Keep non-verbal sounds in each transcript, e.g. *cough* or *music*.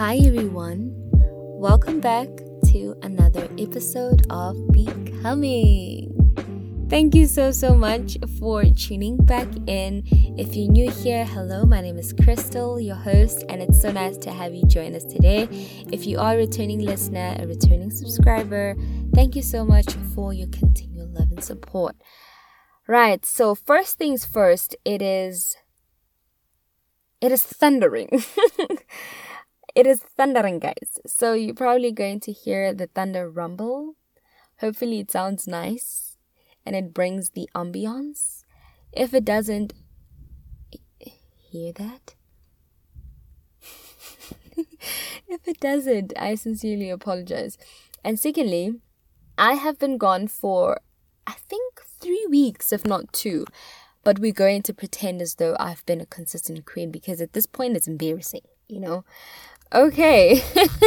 Hi, everyone. Welcome back to another episode of Becoming. Thank you so, so much for tuning back in. If you're new here, hello, my name is Crystal, your host, and it's so nice to have you join us today. If you are a returning listener, a returning subscriber, thank you so much for your continual love and support. Right, so first things first, it is it is thundering. *laughs* it is thundering, guys. So you're probably going to hear the thunder rumble. Hopefully it sounds nice and it brings the ambiance. If it doesn't, hear that? *laughs* if it doesn't, I sincerely apologize. And secondly, I have been gone for, I think, three weeks, if not two. But we're going to pretend as though I've been a consistent queen because at this point it's embarrassing, you know? Okay.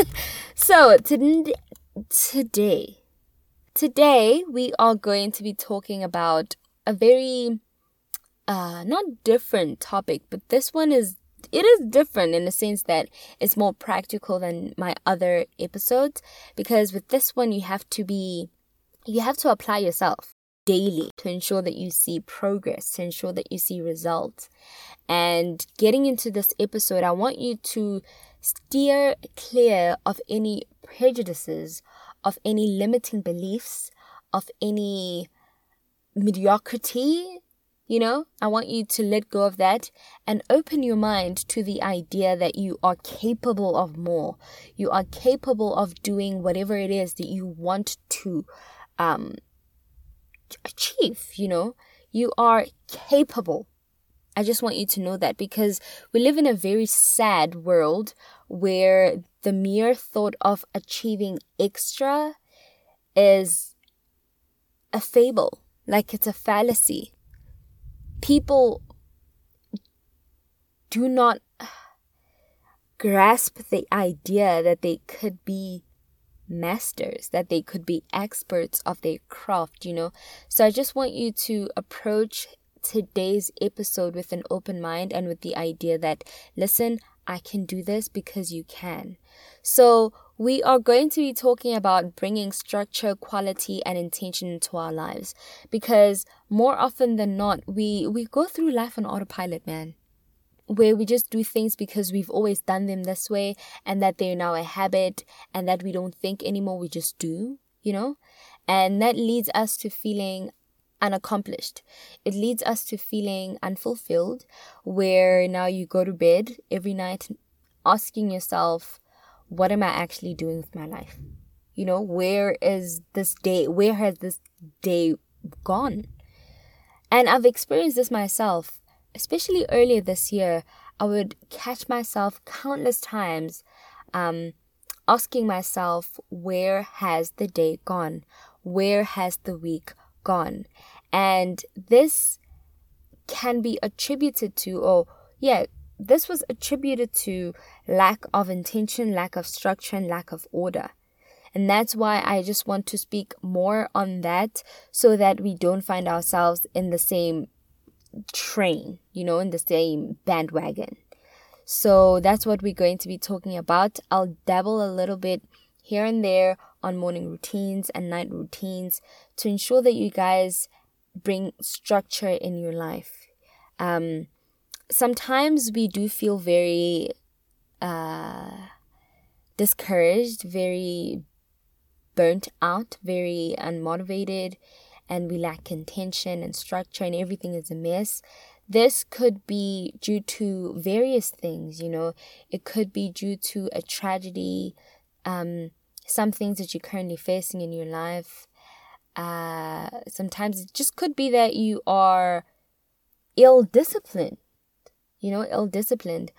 *laughs* so, to, today, Today, we are going to be talking about a very, uh, not different topic, but this one is, it is different in the sense that it's more practical than my other episodes because with this one, you have to be, you have to apply yourself daily to ensure that you see progress, to ensure that you see results. And getting into this episode, I want you to steer clear of any prejudices of any limiting beliefs, of any mediocrity. You know, I want you to let go of that and open your mind to the idea that you are capable of more. You are capable of doing whatever it is that you want to um, achieve. You know, you are capable. I just want you to know that because we live in a very sad world where the mere thought of achieving extra is a fable, like it's a fallacy. People do not grasp the idea that they could be masters, that they could be experts of their craft, you know. So I just want you to approach today's episode with an open mind and with the idea that, listen, I can do this because you can. So, we are going to be talking about bringing structure, quality, and intention into our lives because more often than not, we, we go through life on autopilot, man. Where we just do things because we've always done them this way and that they're now a habit and that we don't think anymore, we just do, you know? And that leads us to feeling unaccomplished. It leads us to feeling unfulfilled, where now you go to bed every night asking yourself, what am I actually doing with my life? You know, where is this day? Where has this day gone? And I've experienced this myself, especially earlier this year. I would catch myself countless times um, asking myself, where has the day gone? Where has the week gone? And this can be attributed to, or yeah, this was attributed to lack of intention, lack of structure, and lack of order. And that's why I just want to speak more on that so that we don't find ourselves in the same train, you know, in the same bandwagon. So that's what we're going to be talking about. I'll dabble a little bit here and there on morning routines and night routines to ensure that you guys bring structure in your life. Um, sometimes we do feel very uh, discouraged, very burnt out, very unmotivated, and we lack intention and structure, and everything is a mess. This could be due to various things, you know, it could be due to a tragedy, um, some things that you're currently facing in your life, uh, sometimes it just could be that you are ill disciplined, you know, ill disciplined.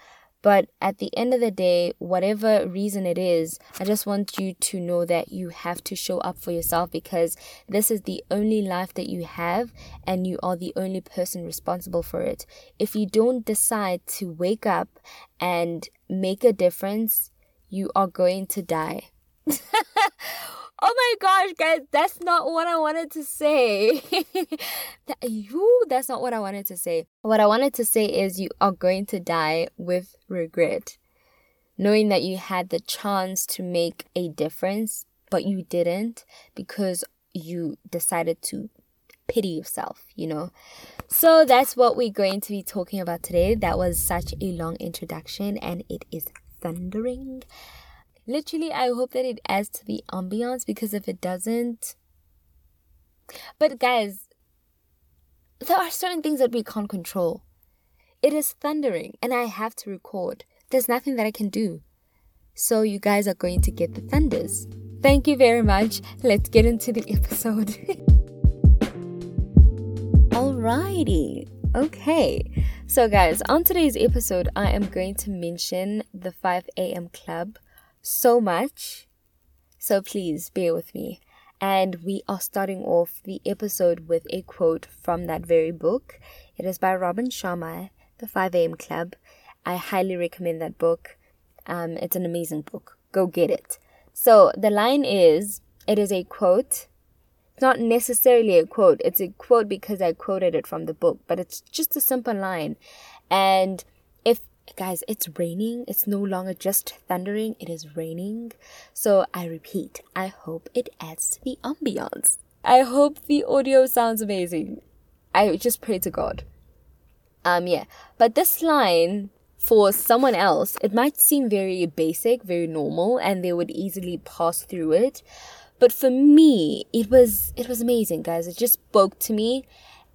But at the end of the day, whatever reason it is, I just want you to know that you have to show up for yourself because this is the only life that you have and you are the only person responsible for it. If you don't decide to wake up and make a difference, you are going to die. *laughs* Oh my gosh, guys, that's not what I wanted to say. *laughs* that, you, that's not what I wanted to say. What I wanted to say is you are going to die with regret. knowing that you had the chance to make a difference, but you didn't because you decided to pity yourself, you know. So that's what we're going to be talking about today. That was such a long introduction and it is thundering. Literally, I hope that it adds to the ambiance because if it doesn't. But guys, there are certain things that we can't control. It is thundering and I have to record. There's nothing that I can do. So you guys are going to get the thunders. Thank you very much. Let's get into the *laughs* episode. *laughs* Alrighty. Okay. So, guys, on today's episode, I am going to mention the 5 a.m. club so much. So, please bear with me. And we are starting off the episode with a quote from that very book. It is by Robin Sharma, The 5 a.m. Club. I highly recommend that book. Um, it's an amazing book. Go get it. So the line is it is a quote. It's not necessarily a quote. It's a quote because I quoted it from the book, but it's just a simple line. And guys, it's raining, it's no longer just thundering, it is raining. So I repeat, I hope it adds to the ambiance. I hope the audio sounds amazing. I just pray to God. Um yeah, but this line for someone else, it might seem very basic, very normal, and they would easily pass through it. But for me, it was it was amazing, guys. It just spoke to me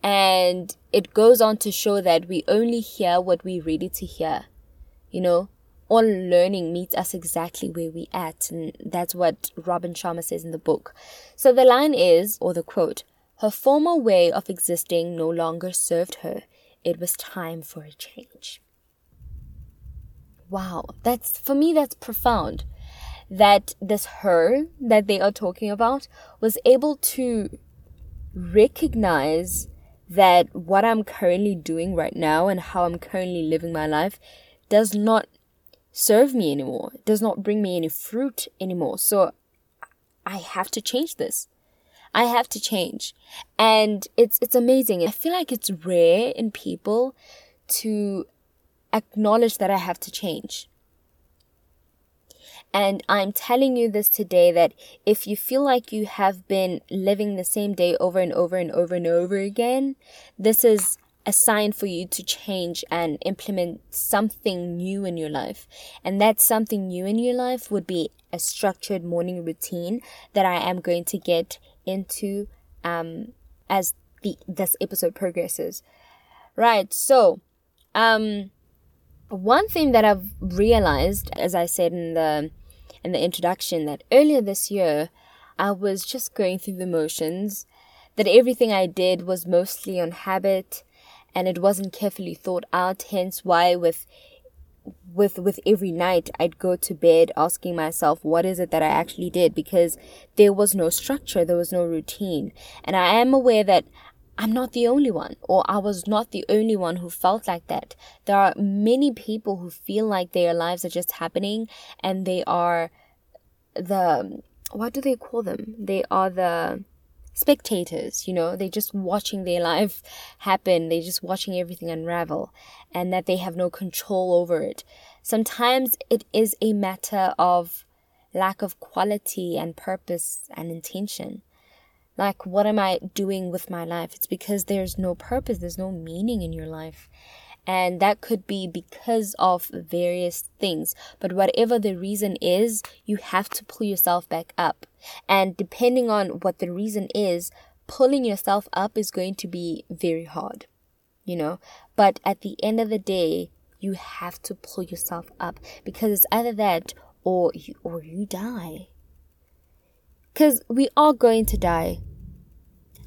and it goes on to show that we only hear what we're ready to hear. You know, all learning meets us exactly where we at, and that's what Robin Sharma says in the book. So the line is, or the quote, her former way of existing no longer served her. It was time for a change wow, that's for me, that's profound. That this her that they are talking about was able to recognize that what I'm currently doing right now and how I'm currently living my life does not serve me anymore, does not bring me any fruit anymore. So I have to change this. I have to change. And it's it's amazing. I feel like it's rare in people to acknowledge that I have to change. And I'm telling you this today that if you feel like you have been living the same day over and over and over and over again, this is a sign for you to change and implement something new in your life. And that something new in your life would be a structured morning routine that I am going to get into um, as the this episode progresses. Right. So, um one thing that I've realized, as I said in the in the introduction, that earlier this year I was just going through the motions, that everything I did was mostly on habit and it wasn't carefully thought out, hence why with with with every night I'd go to bed asking myself what is it that I actually did because there was no structure, there was no routine. And I am aware that I'm not the only one, or I was not the only one who felt like that. There are many people who feel like their lives are just happening and they are the, what do they call them? They are the spectators, you know, they're just watching their life *laughs* happen, they're just watching everything unravel, and that they have no control over it. Sometimes it is a matter of lack of quality and purpose and intention. Like, what am I doing with my life? It's because there's no purpose, there's no meaning in your life. And that could be because of various things. But whatever the reason is, you have to pull yourself back up. And depending on what the reason is, pulling yourself up is going to be very hard, you know. But at the end of the day, you have to pull yourself up because it's either that or you, or you die. Because we are going to die.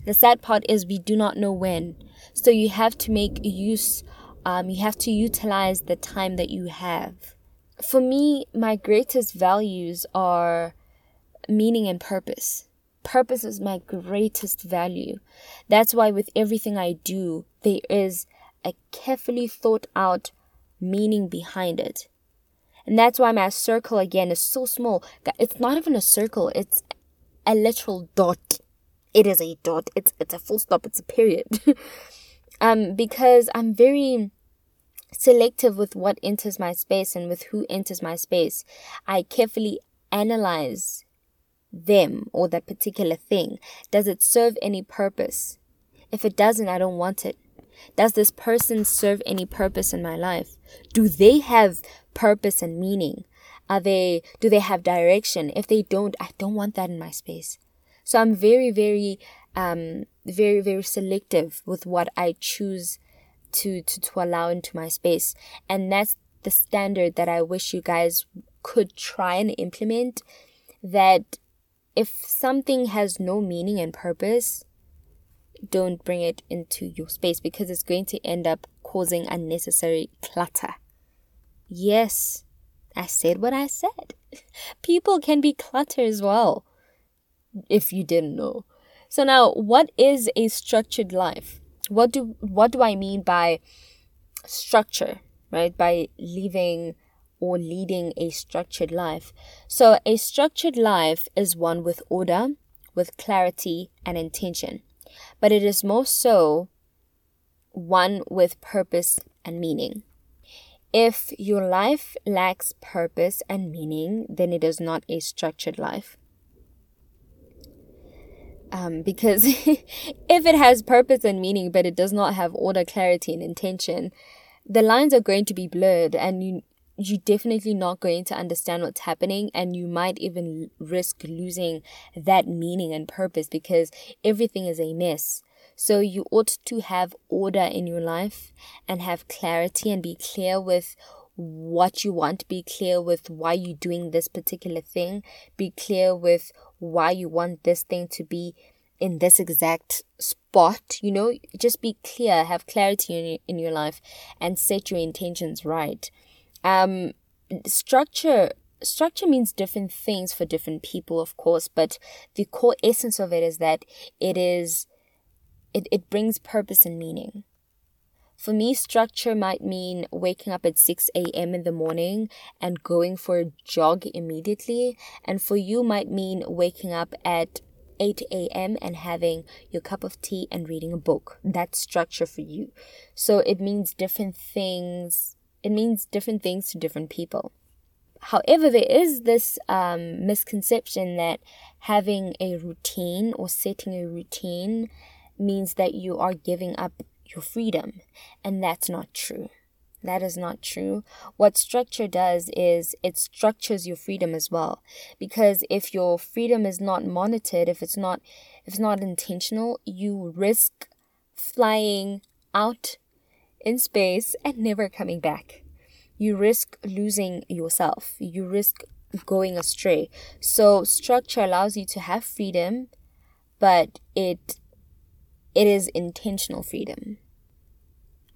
The sad part is we do not know when. So you have to make use, um, you have to utilize the time that you have. For me, my greatest values are meaning and purpose. Purpose is my greatest value. That's why with everything I do, there is a carefully thought out meaning behind it. And that's why my circle again is so small. It's not even a circle, it's a literal dot it is a dot. It's it's a full stop. It's a period. *laughs* um, because I'm very selective with what enters my space and with who enters my space. I carefully analyze them or that particular thing. Does it serve any purpose? If it doesn't, I don't want it. Does this person serve any purpose in my life? Do they have purpose and meaning? Are they do they have direction? If they don't, I don't want that in my space. So I'm very, very, um, very, very selective with what I choose to, to, to allow into my space. And that's the standard that I wish you guys could try and implement that if something has no meaning and purpose, don't bring it into your space because it's going to end up causing unnecessary clutter. Yes, I said what I said. *laughs* People can be clutter as well, if you didn't know. So now, what is a structured life? What do what do I mean by structure, right? By living or leading a structured life. So, a structured life is one with order, with clarity and intention, but it is more so one with purpose and meaning. If your life lacks purpose and meaning, then it is not a structured life. Um, because *laughs* if it has purpose and meaning, but it does not have order, clarity, and intention, the lines are going to be blurred, and you you're definitely not going to understand what's happening, and you might even risk losing that meaning and purpose because everything is a mess. So you ought to have order in your life and have clarity and be clear with what you want, be clear with why you're doing this particular thing, be clear with why you want this thing to be in this exact spot, you know, just be clear, have clarity in your, in your life and set your intentions right. Um structure structure means different things for different people, of course, but the core essence of it is that it is it, it brings purpose and meaning. For me, structure might mean waking up at 6 a.m. in the morning and going for a jog immediately. And for you, might mean waking up at 8 a.m. and having your cup of tea and reading a book. That's structure for you. So it means different things. It means different things to different people. However, there is this um, misconception that having a routine or setting a routine means that you are giving up your freedom. And that's not true. That is not true. What structure does is it structures your freedom as well. Because if your freedom is not monitored, if it's not if it's not intentional, you risk flying out in space and never coming back. You risk losing yourself. You risk going astray. So structure allows you to have freedom, but it it is intentional freedom.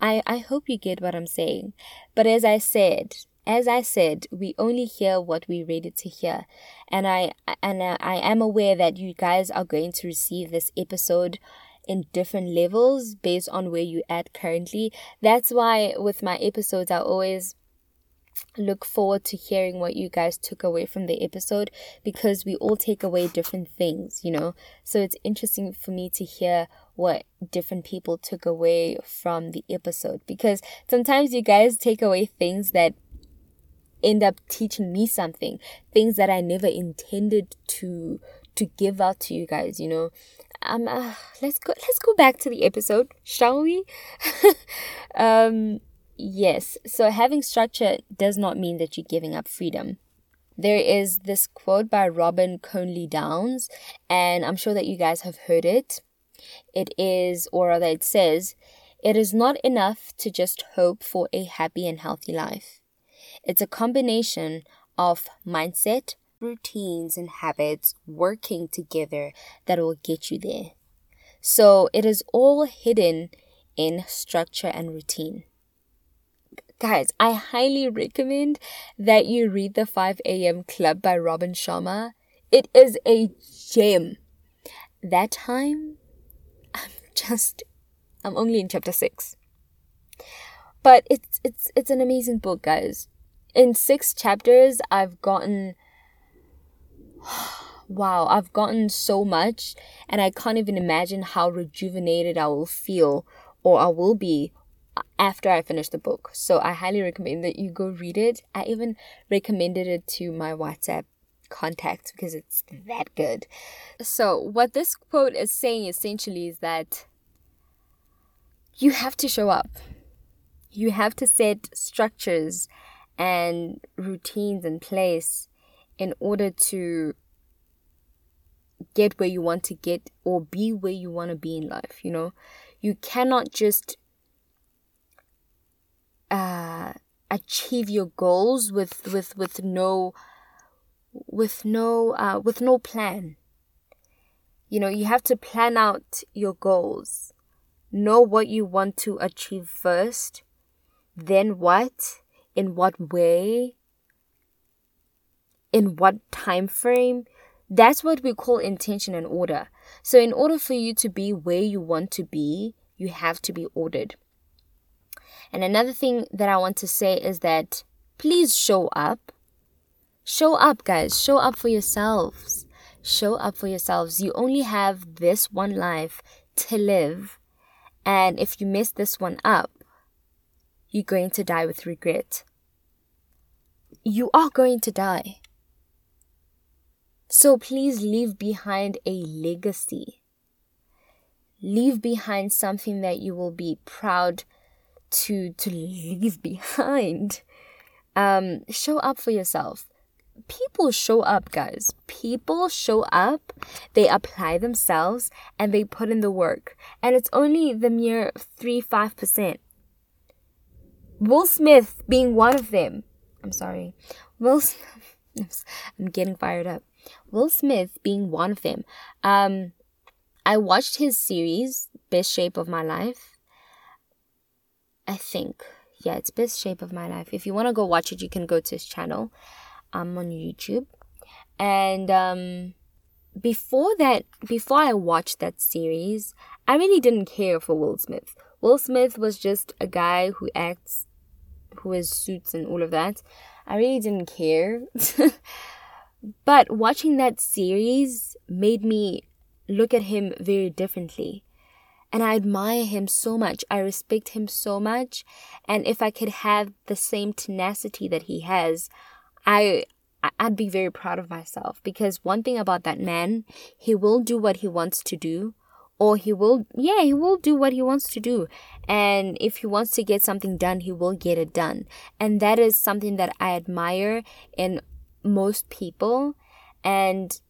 I, I hope you get what I'm saying. But as I said, as I said, we only hear what we're ready to hear. And I and I am aware that you guys are going to receive this episode in different levels based on where you're at currently. That's why with my episodes I always look forward to hearing what you guys took away from the episode because we all take away different things, you know. So it's interesting for me to hear what different people took away from the episode because sometimes you guys take away things that end up teaching me something, things that I never intended to to give out to you guys, you know. Um uh, let's go let's go back to the episode, shall we? *laughs* um Yes, so having structure does not mean that you're giving up freedom. There is this quote by Robin Conley Downes, and I'm sure that you guys have heard it. It is, or rather, it says, It is not enough to just hope for a happy and healthy life. It's a combination of mindset, routines, and habits working together that will get you there. So it is all hidden in structure and routine guys, I highly recommend that you read The 5 a.m. Club by Robin Sharma. It is a gem. That time, I'm just, I'm only in chapter 6. But it's, it's, it's an amazing book, guys. In six chapters, I've gotten, *sighs* wow, I've gotten so much, and I can't even imagine how rejuvenated I will feel or I will be uh, after I finish the book. So I highly recommend that you go read it. I even recommended it to my WhatsApp contacts because it's that good. So, what this quote is saying essentially is that you have to show up. You have to set structures and routines in place in order to get where you want to get or be where you want to be in life, you know? You cannot just uh achieve your goals with with with no with no uh with no plan. You know, you have to plan out your goals. Know what you want to achieve first, then what, in what way, in what time frame that's what we call intention and order. So, in order for you to be where you want to be, you have to be ordered. And another thing that I want to say is that please show up. Show up, guys. Show up for yourselves. Show up for yourselves. You only have this one life to live. And if you mess this one up, you're going to die with regret. You are going to die. So please leave behind a legacy. Leave behind something that you will be proud to to leave *laughs* behind. Um, show up for yourself. People show up, guys. People show up, they apply themselves, and they put in the work. And it's only the mere 3 5%. Will Smith being one of them. I'm sorry. Will *laughs* I'm getting fired up. Will Smith being one of them. Um, I watched his series, Best Shape of My Life. I think. Yeah, it's Best Shape of My Life. If you want to go watch it, you can go to his channel um, on YouTube. And um, before that, before I watched that series, I really didn't care for Will Smith. Will Smith was just a guy who acts, who wears suits and all of that. I really didn't care. *laughs* But watching that series made me look at him very differently. And I admire him so much. I respect him so much. And if I could have the same tenacity that he has, I I'd be very proud of myself because one thing about that man, he will do what he wants to do or he will yeah, he will do what he wants to do. And if he wants to get something done, he will get it done. And that is something that I admire in most people. And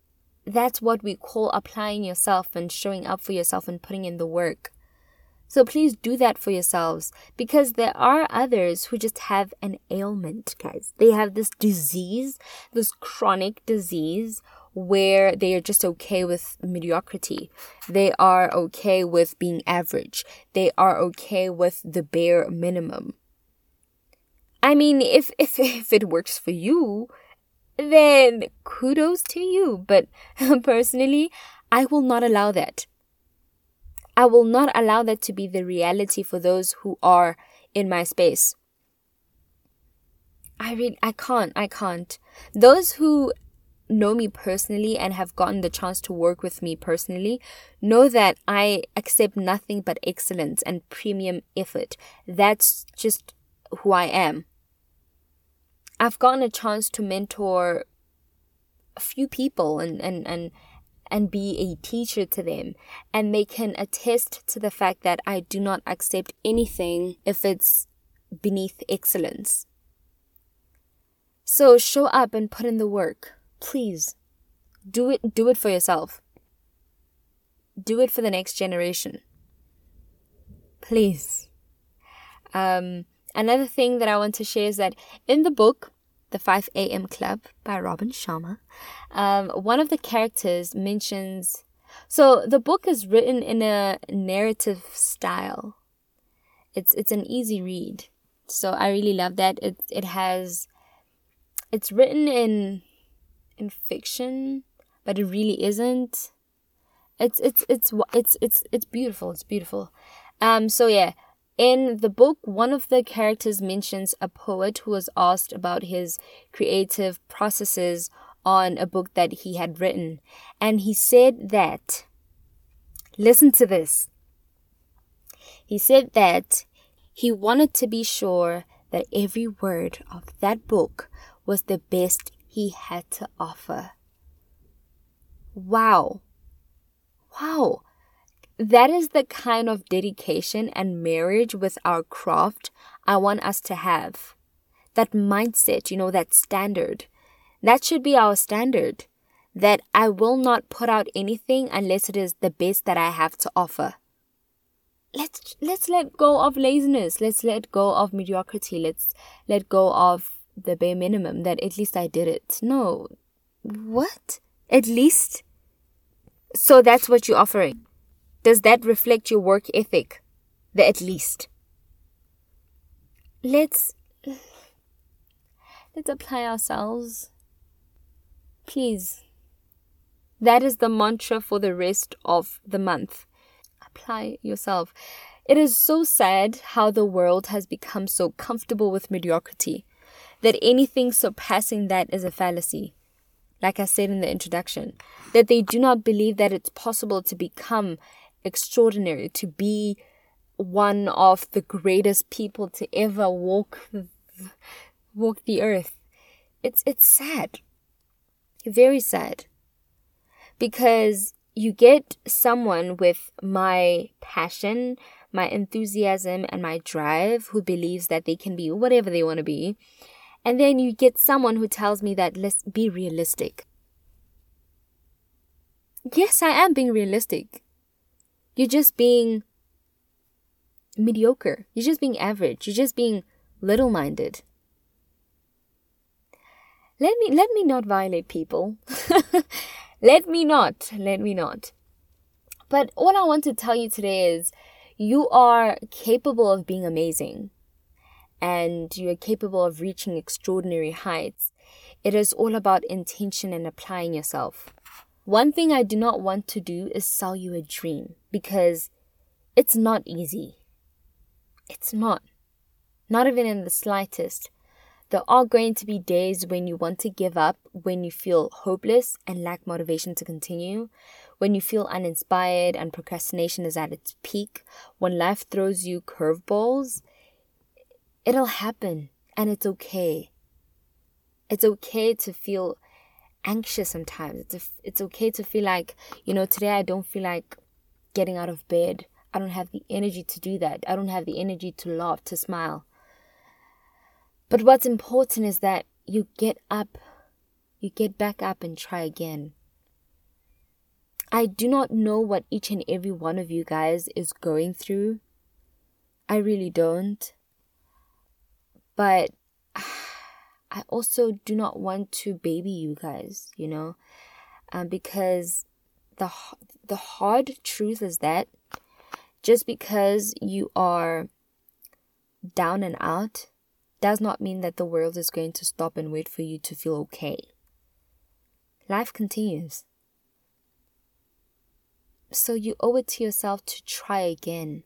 that's what we call applying yourself and showing up for yourself and putting in the work. So please do that for yourselves because there are others who just have an ailment, guys. They have this disease, this chronic disease where they are just okay with mediocrity. They are okay with being average. They are okay with the bare minimum. I mean, if if *laughs* if it works for you, then kudos to you. But *laughs* personally, I will not allow that. I will not allow that to be the reality for those who are in my space. I really, I can't, I can't. Those who know me personally and have gotten the chance to work with me personally know that I accept nothing but excellence and premium effort. That's just who I am. I've gotten a chance to mentor a few people and, and, and, and be a teacher to them. And they can attest to the fact that I do not accept anything if it's beneath excellence. So show up and put in the work. Please. Do it do it for yourself. Do it for the next generation. Please. Um Another thing that I want to share is that in the book, The 5 a.m. Club by Robin Sharma, um, one of the characters mentions. So the book is written in a narrative style. It's it's an easy read. So I really love that. It it has it's written in in fiction, but it really isn't. It's it's it's it's it's it's beautiful. It's beautiful. Um so yeah, in the book, one of the characters mentions a poet who was asked about his creative processes on a book that he had written. And he said that, listen to this. He said that He wanted to be sure that every word of that book was the best he had to offer. Wow. Wow. That is the kind of dedication and marriage with our craft I want us to have. That mindset, you know, that standard. That should be our standard. That I will not put out anything unless it is the best that I have to offer. Let's let's let go of laziness. Let's let go of mediocrity. Let's let go of the bare minimum that at least I did it. No. What? At least so that's what you're offering. Does that reflect your work ethic? The at least. Let's let's apply ourselves. Please. That is the mantra for the rest of the month. Apply yourself. It is so sad how the world has become so comfortable with mediocrity that anything surpassing that is a fallacy like I said in the introduction, that they do not believe that it's possible to become extraordinary, to be one of the greatest people to ever walk walk the earth. It's it's sad. Very sad. Because you get someone with my passion, my enthusiasm and my drive who believes that they can be whatever they want to be and then you get someone who tells me that let's be realistic. Yes, I am being realistic. You're just being mediocre. You're just being average. You're just being little minded. Let me let me not violate people. *laughs* let me not. Let me not. But what I want to tell you today is you are capable of being amazing and you are capable of reaching extraordinary heights. It is all about intention and applying yourself. One thing I do not want to do is sell you a dream because it's not easy. It's not. Not even in the slightest. There are going to be days when you want to give up, when you feel hopeless and lack motivation to continue, when you feel uninspired and procrastination is at its peak, when life throws you curveballs It'll happen and it's okay. It's okay to feel anxious sometimes. It's, a, it's okay to feel like, you know, today I don't feel like getting out of bed. I don't have the energy to do that. I don't have the energy to laugh, to smile. But what's important is that you get up, you get back up and try again. I do not know what each and every one of you guys is going through. I really don't. But *sighs* I also do not want to baby you guys, you know, um, because the the hard truth is that just because you are down and out does not mean that the world is going to stop and wait for you to feel okay. Life continues. So you owe it to yourself to try again.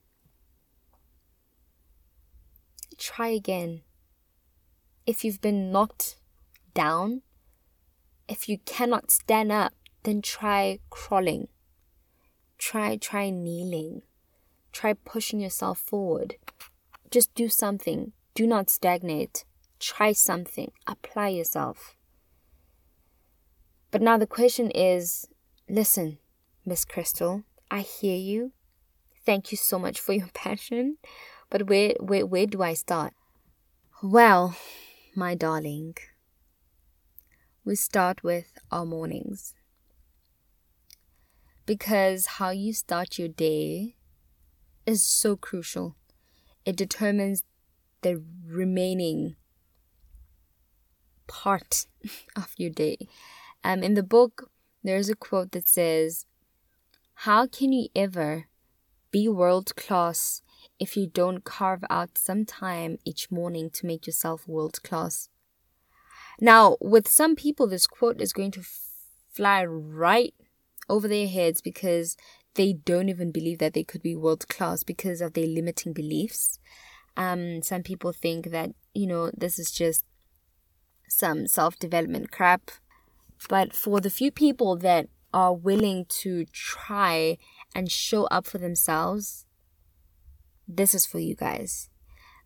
Try again if you've been knocked down, if you cannot stand up, then try crawling. Try, try kneeling. Try pushing yourself forward. Just do something. Do not stagnate. Try something. Apply yourself. But now the question is listen, Miss Crystal, I hear you. Thank you so much for your *laughs* passion. But where, where, where do I start? Well, my darling, we start with our mornings. Because how you start your day is so crucial. It determines the remaining part *laughs* of your day. Um, in the book, there's a quote that says, How can you ever be world class if you don't carve out some time each morning to make yourself world class. Now, with some people, this quote is going to fly right over their heads because they don't even believe that they could be world class because of their limiting beliefs. Um, some people think that, you know, this is just some self development crap. But for the few people that are willing to try and show up for themselves, this is for you guys.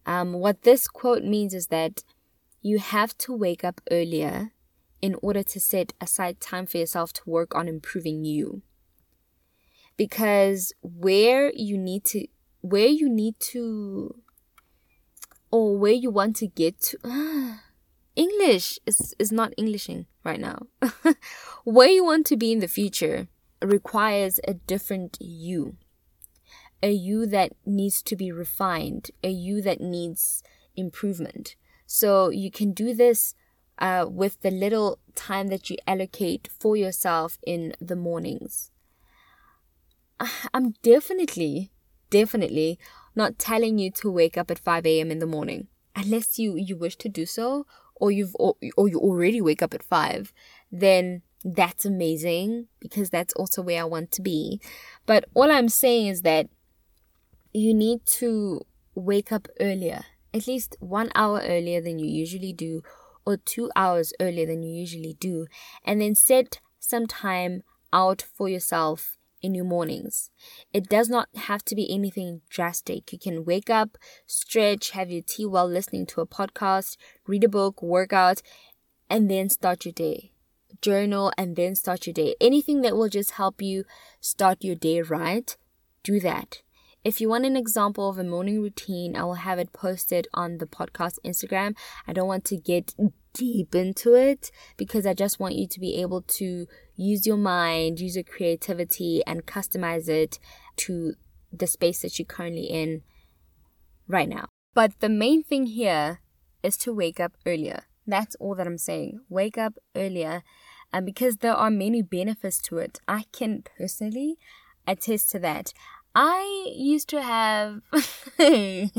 Um, what this quote means is that you have to wake up earlier in order to set aside time for yourself to work on improving you. Because where you need to, where you need to, or where you want to get to, uh, *gasps* English is, is not Englishing right now. *laughs* where you want to be in the future requires a different you a you that needs to be refined, a you that needs improvement. So you can do this uh, with the little time that you allocate for yourself in the mornings. *sighs* I'm definitely, definitely not telling you to wake up at 5 a.m. in the morning unless you, you wish to do so or you've or, or you already wake up at 5 then that's amazing because that's also where I want to be. But all I'm saying is that you need to wake up earlier, at least one hour earlier than you usually do, or two hours earlier than you usually do, and then set some time out for yourself in your mornings. It does not have to be anything drastic. You can wake up, stretch, have your tea while listening to a podcast, read a book, work out, and then start your day. Journal and then start your day. Anything that will just help you start your day right, do that. If you want an example of a morning routine, I will have it posted on the podcast Instagram. I don't want to get deep into it because I just want you to be able to use your mind, use your creativity, and customize it to the space that you're currently in right now. But the main thing here is to wake up earlier. That's all that I'm saying. Wake up earlier. And because there are many benefits to it, I can personally attest to that. I used to have *laughs* I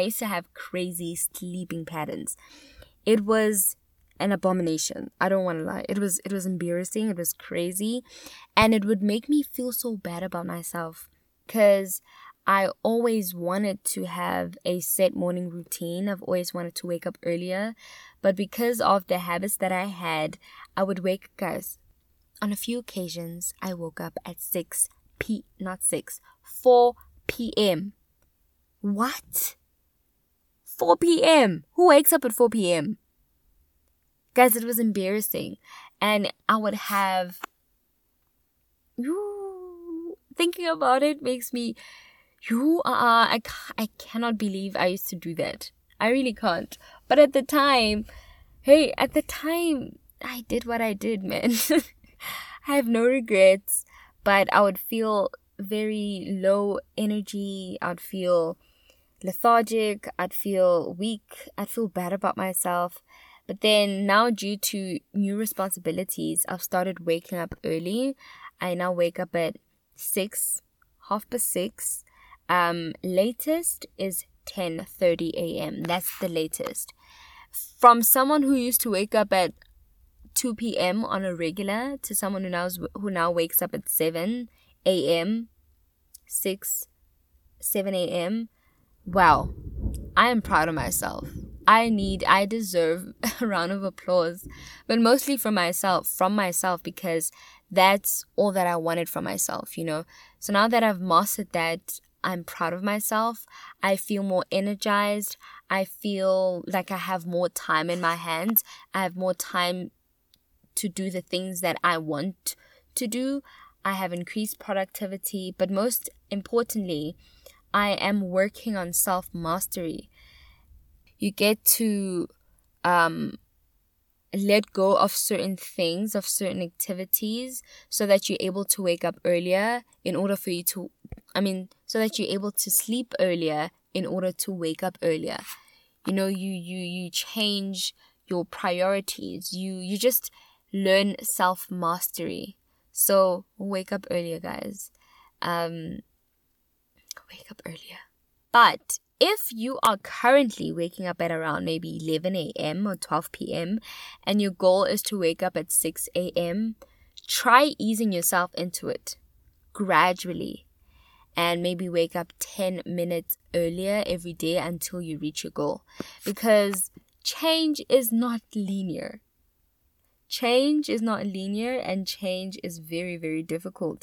used to have crazy sleeping patterns. It was an abomination. I don't want to lie. It was it was embarrassing, it was crazy, and it would make me feel so bad about myself cuz I always wanted to have a set morning routine. I've always wanted to wake up earlier, but because of the habits that I had, I would wake guys. On a few occasions, I woke up at 6 p not 6 4 p.m. What? 4 p.m. Who wakes up at 4 p.m.? Guys, it was embarrassing. And I would have. Ooh, thinking about it makes me. You are. I, I cannot believe I used to do that. I really can't. But at the time, hey, at the time, I did what I did, man. *laughs* I have no regrets but I would feel very low energy. I'd feel lethargic. I'd feel weak. I'd feel bad about myself. But then now, due to new responsibilities, I've started waking up early. I now wake up at six, half past six. Um, latest is ten thirty a.m. That's the latest. From someone who used to wake up at 2 p.m. on a regular to someone who now who now wakes up at 7 a.m. 6 7 a.m. Wow. I am proud of myself. I need I deserve *laughs* a round of applause, but mostly from myself, from myself because that's all that I wanted from myself, you know. So now that I've mastered that, I'm proud of myself. I feel more energized. I feel like I have more time in my hands. I have more time to do the things that I want to do. I have increased productivity, but most importantly, I am working on self mastery. You get to um, let go of certain things, of certain activities, so that you're able to wake up earlier in order for you to, I mean, so that you're able to sleep earlier in order to wake up earlier. You know, you you you change your priorities. You you just learn self mastery. So wake up earlier, guys. Um, wake up earlier. But if you are currently waking up at around maybe 11 a.m. or 12 p.m., and your goal is to wake up at 6 a.m., try easing yourself into it gradually and maybe wake up 10 minutes earlier every day until you reach your goal because change is not linear change is not linear and change is very very difficult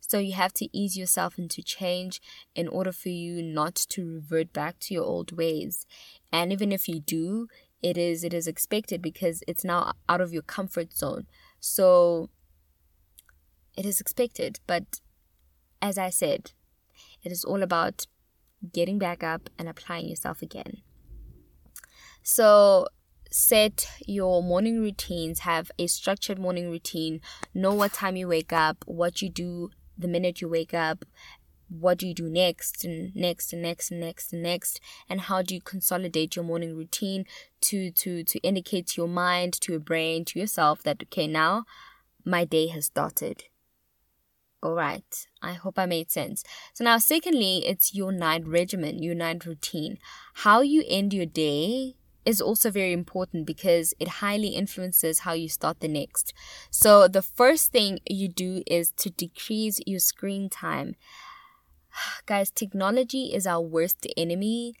So you have to ease yourself into change in order for you not to revert back to your old ways. And even if you do, it is it is expected because it's now out of your comfort zone. So it is expected, but as I said, it is all about getting back up and applying yourself again. So set your morning routines, have a structured morning routine, know what time you wake up, what you do the minute you wake up, what do you do next and next and next and next and next and how do you consolidate your morning routine to to to indicate to your mind to your brain to yourself that okay now my day has started. All right. I hope i made sense. So now secondly it's your night regimen your night routine. How you end your day is also very important because it highly influences how you start the next. So, the first thing you do is to decrease your screen time. *sighs* Guys, technology is our worst enemy,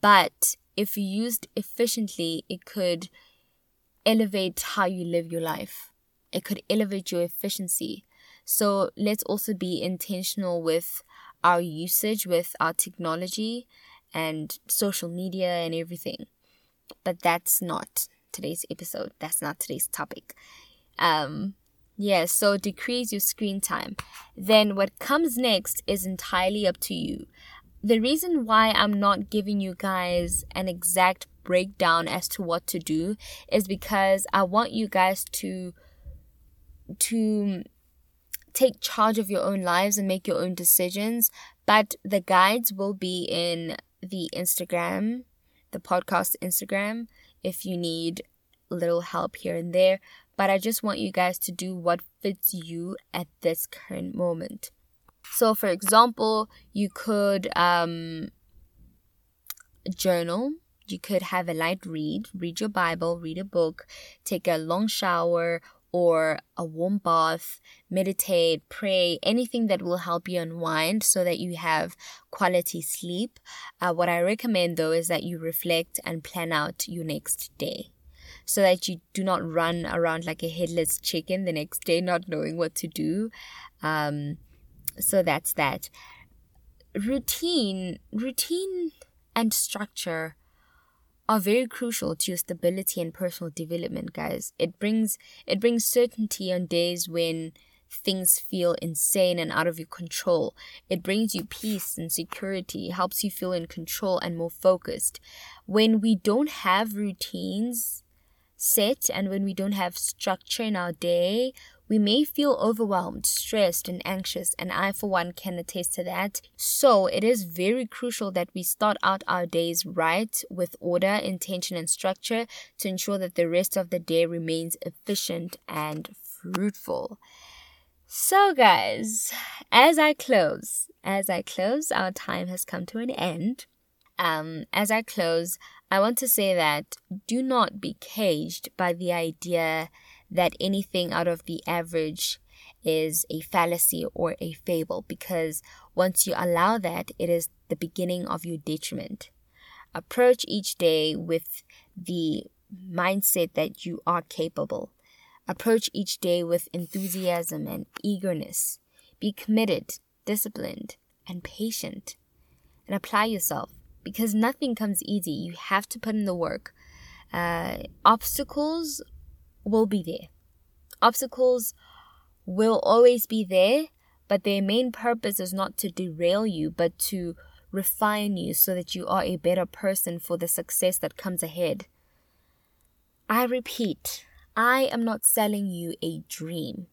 but if used efficiently, it could elevate how you live your life. It could elevate your efficiency. So let's also be intentional with our usage with our technology and social media and everything. But that's not today's episode. That's not today's topic. Um, yeah, so decrease your screen time. Then what comes next is entirely up to you. The reason why I'm not giving you guys an exact breakdown as to what to do is because I want you guys to to take charge of your own lives and make your own decisions, but the guides will be in the Instagram, the podcast Instagram if you need little help here and there but I just want you guys to do what fits you at this current moment. So, for example, you could um, journal. You could have a light read, read your Bible, read a book, take a long shower or a warm bath, meditate, pray, anything that will help you unwind so that you have quality sleep. Uh, what I recommend though is that you reflect and plan out your next day so that you do not run around like a headless chicken the next day, not knowing what to do. Um, so that's that. Routine, routine, and structure are very crucial to your stability and personal development, guys. It brings it brings certainty on days when things feel insane and out of your control. It brings you peace and security, helps you feel in control and more focused. When we don't have routines, set and when we don't have structure in our day, we may feel overwhelmed, stressed, and anxious, and I, for one, can attest to that. So, it is very crucial that we start out our days right with order, intention, and structure to ensure that the rest of the day remains efficient and fruitful. So, guys, as I close, as I close, our time has come to an end. Um, as I close, I want to say that do not be caged by the idea that anything out of the average is a fallacy or a fable because once you allow that, it is the beginning of your detriment. Approach each day with the mindset that you are capable. Approach each day with enthusiasm and eagerness. Be committed, disciplined, and patient. And apply yourself because nothing comes easy. You have to put in the work. Uh, obstacles will be there. Obstacles will always be there, but their main purpose is not to derail you, but to refine you so that you are a better person for the success that comes ahead. I repeat, I am not selling you a dream.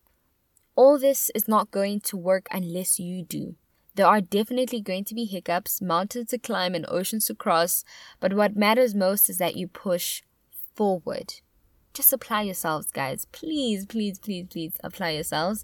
All this is not going to work unless you do. There are definitely going to be hiccups, mountains to climb, and oceans to cross, but what matters most is that you push forward. Just apply yourselves, guys. Please, please, please, please apply yourselves.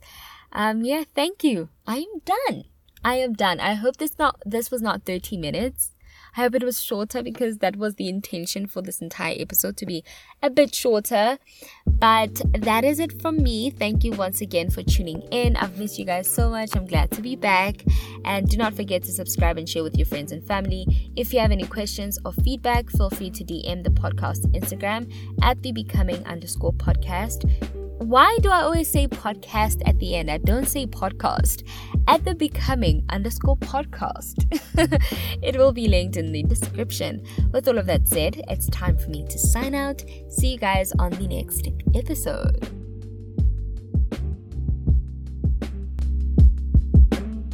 Um, yeah, thank you. I am done. I am done. I hope this not this was not 30 minutes. I hope it was shorter because that was the intention for this entire episode to be a bit shorter. But that is it from me. Thank you once again for tuning in. I've missed you guys so much. I'm glad to be back. And do not forget to subscribe and share with your friends and family. If you have any questions or feedback, feel free to DM the podcast Instagram at the becoming underscore podcast why do I always say podcast at the end? I don't say podcast. At the Becoming underscore podcast. *laughs* it will be linked in the description. With all of that said, it's time for me to sign out. See you guys on the next episode.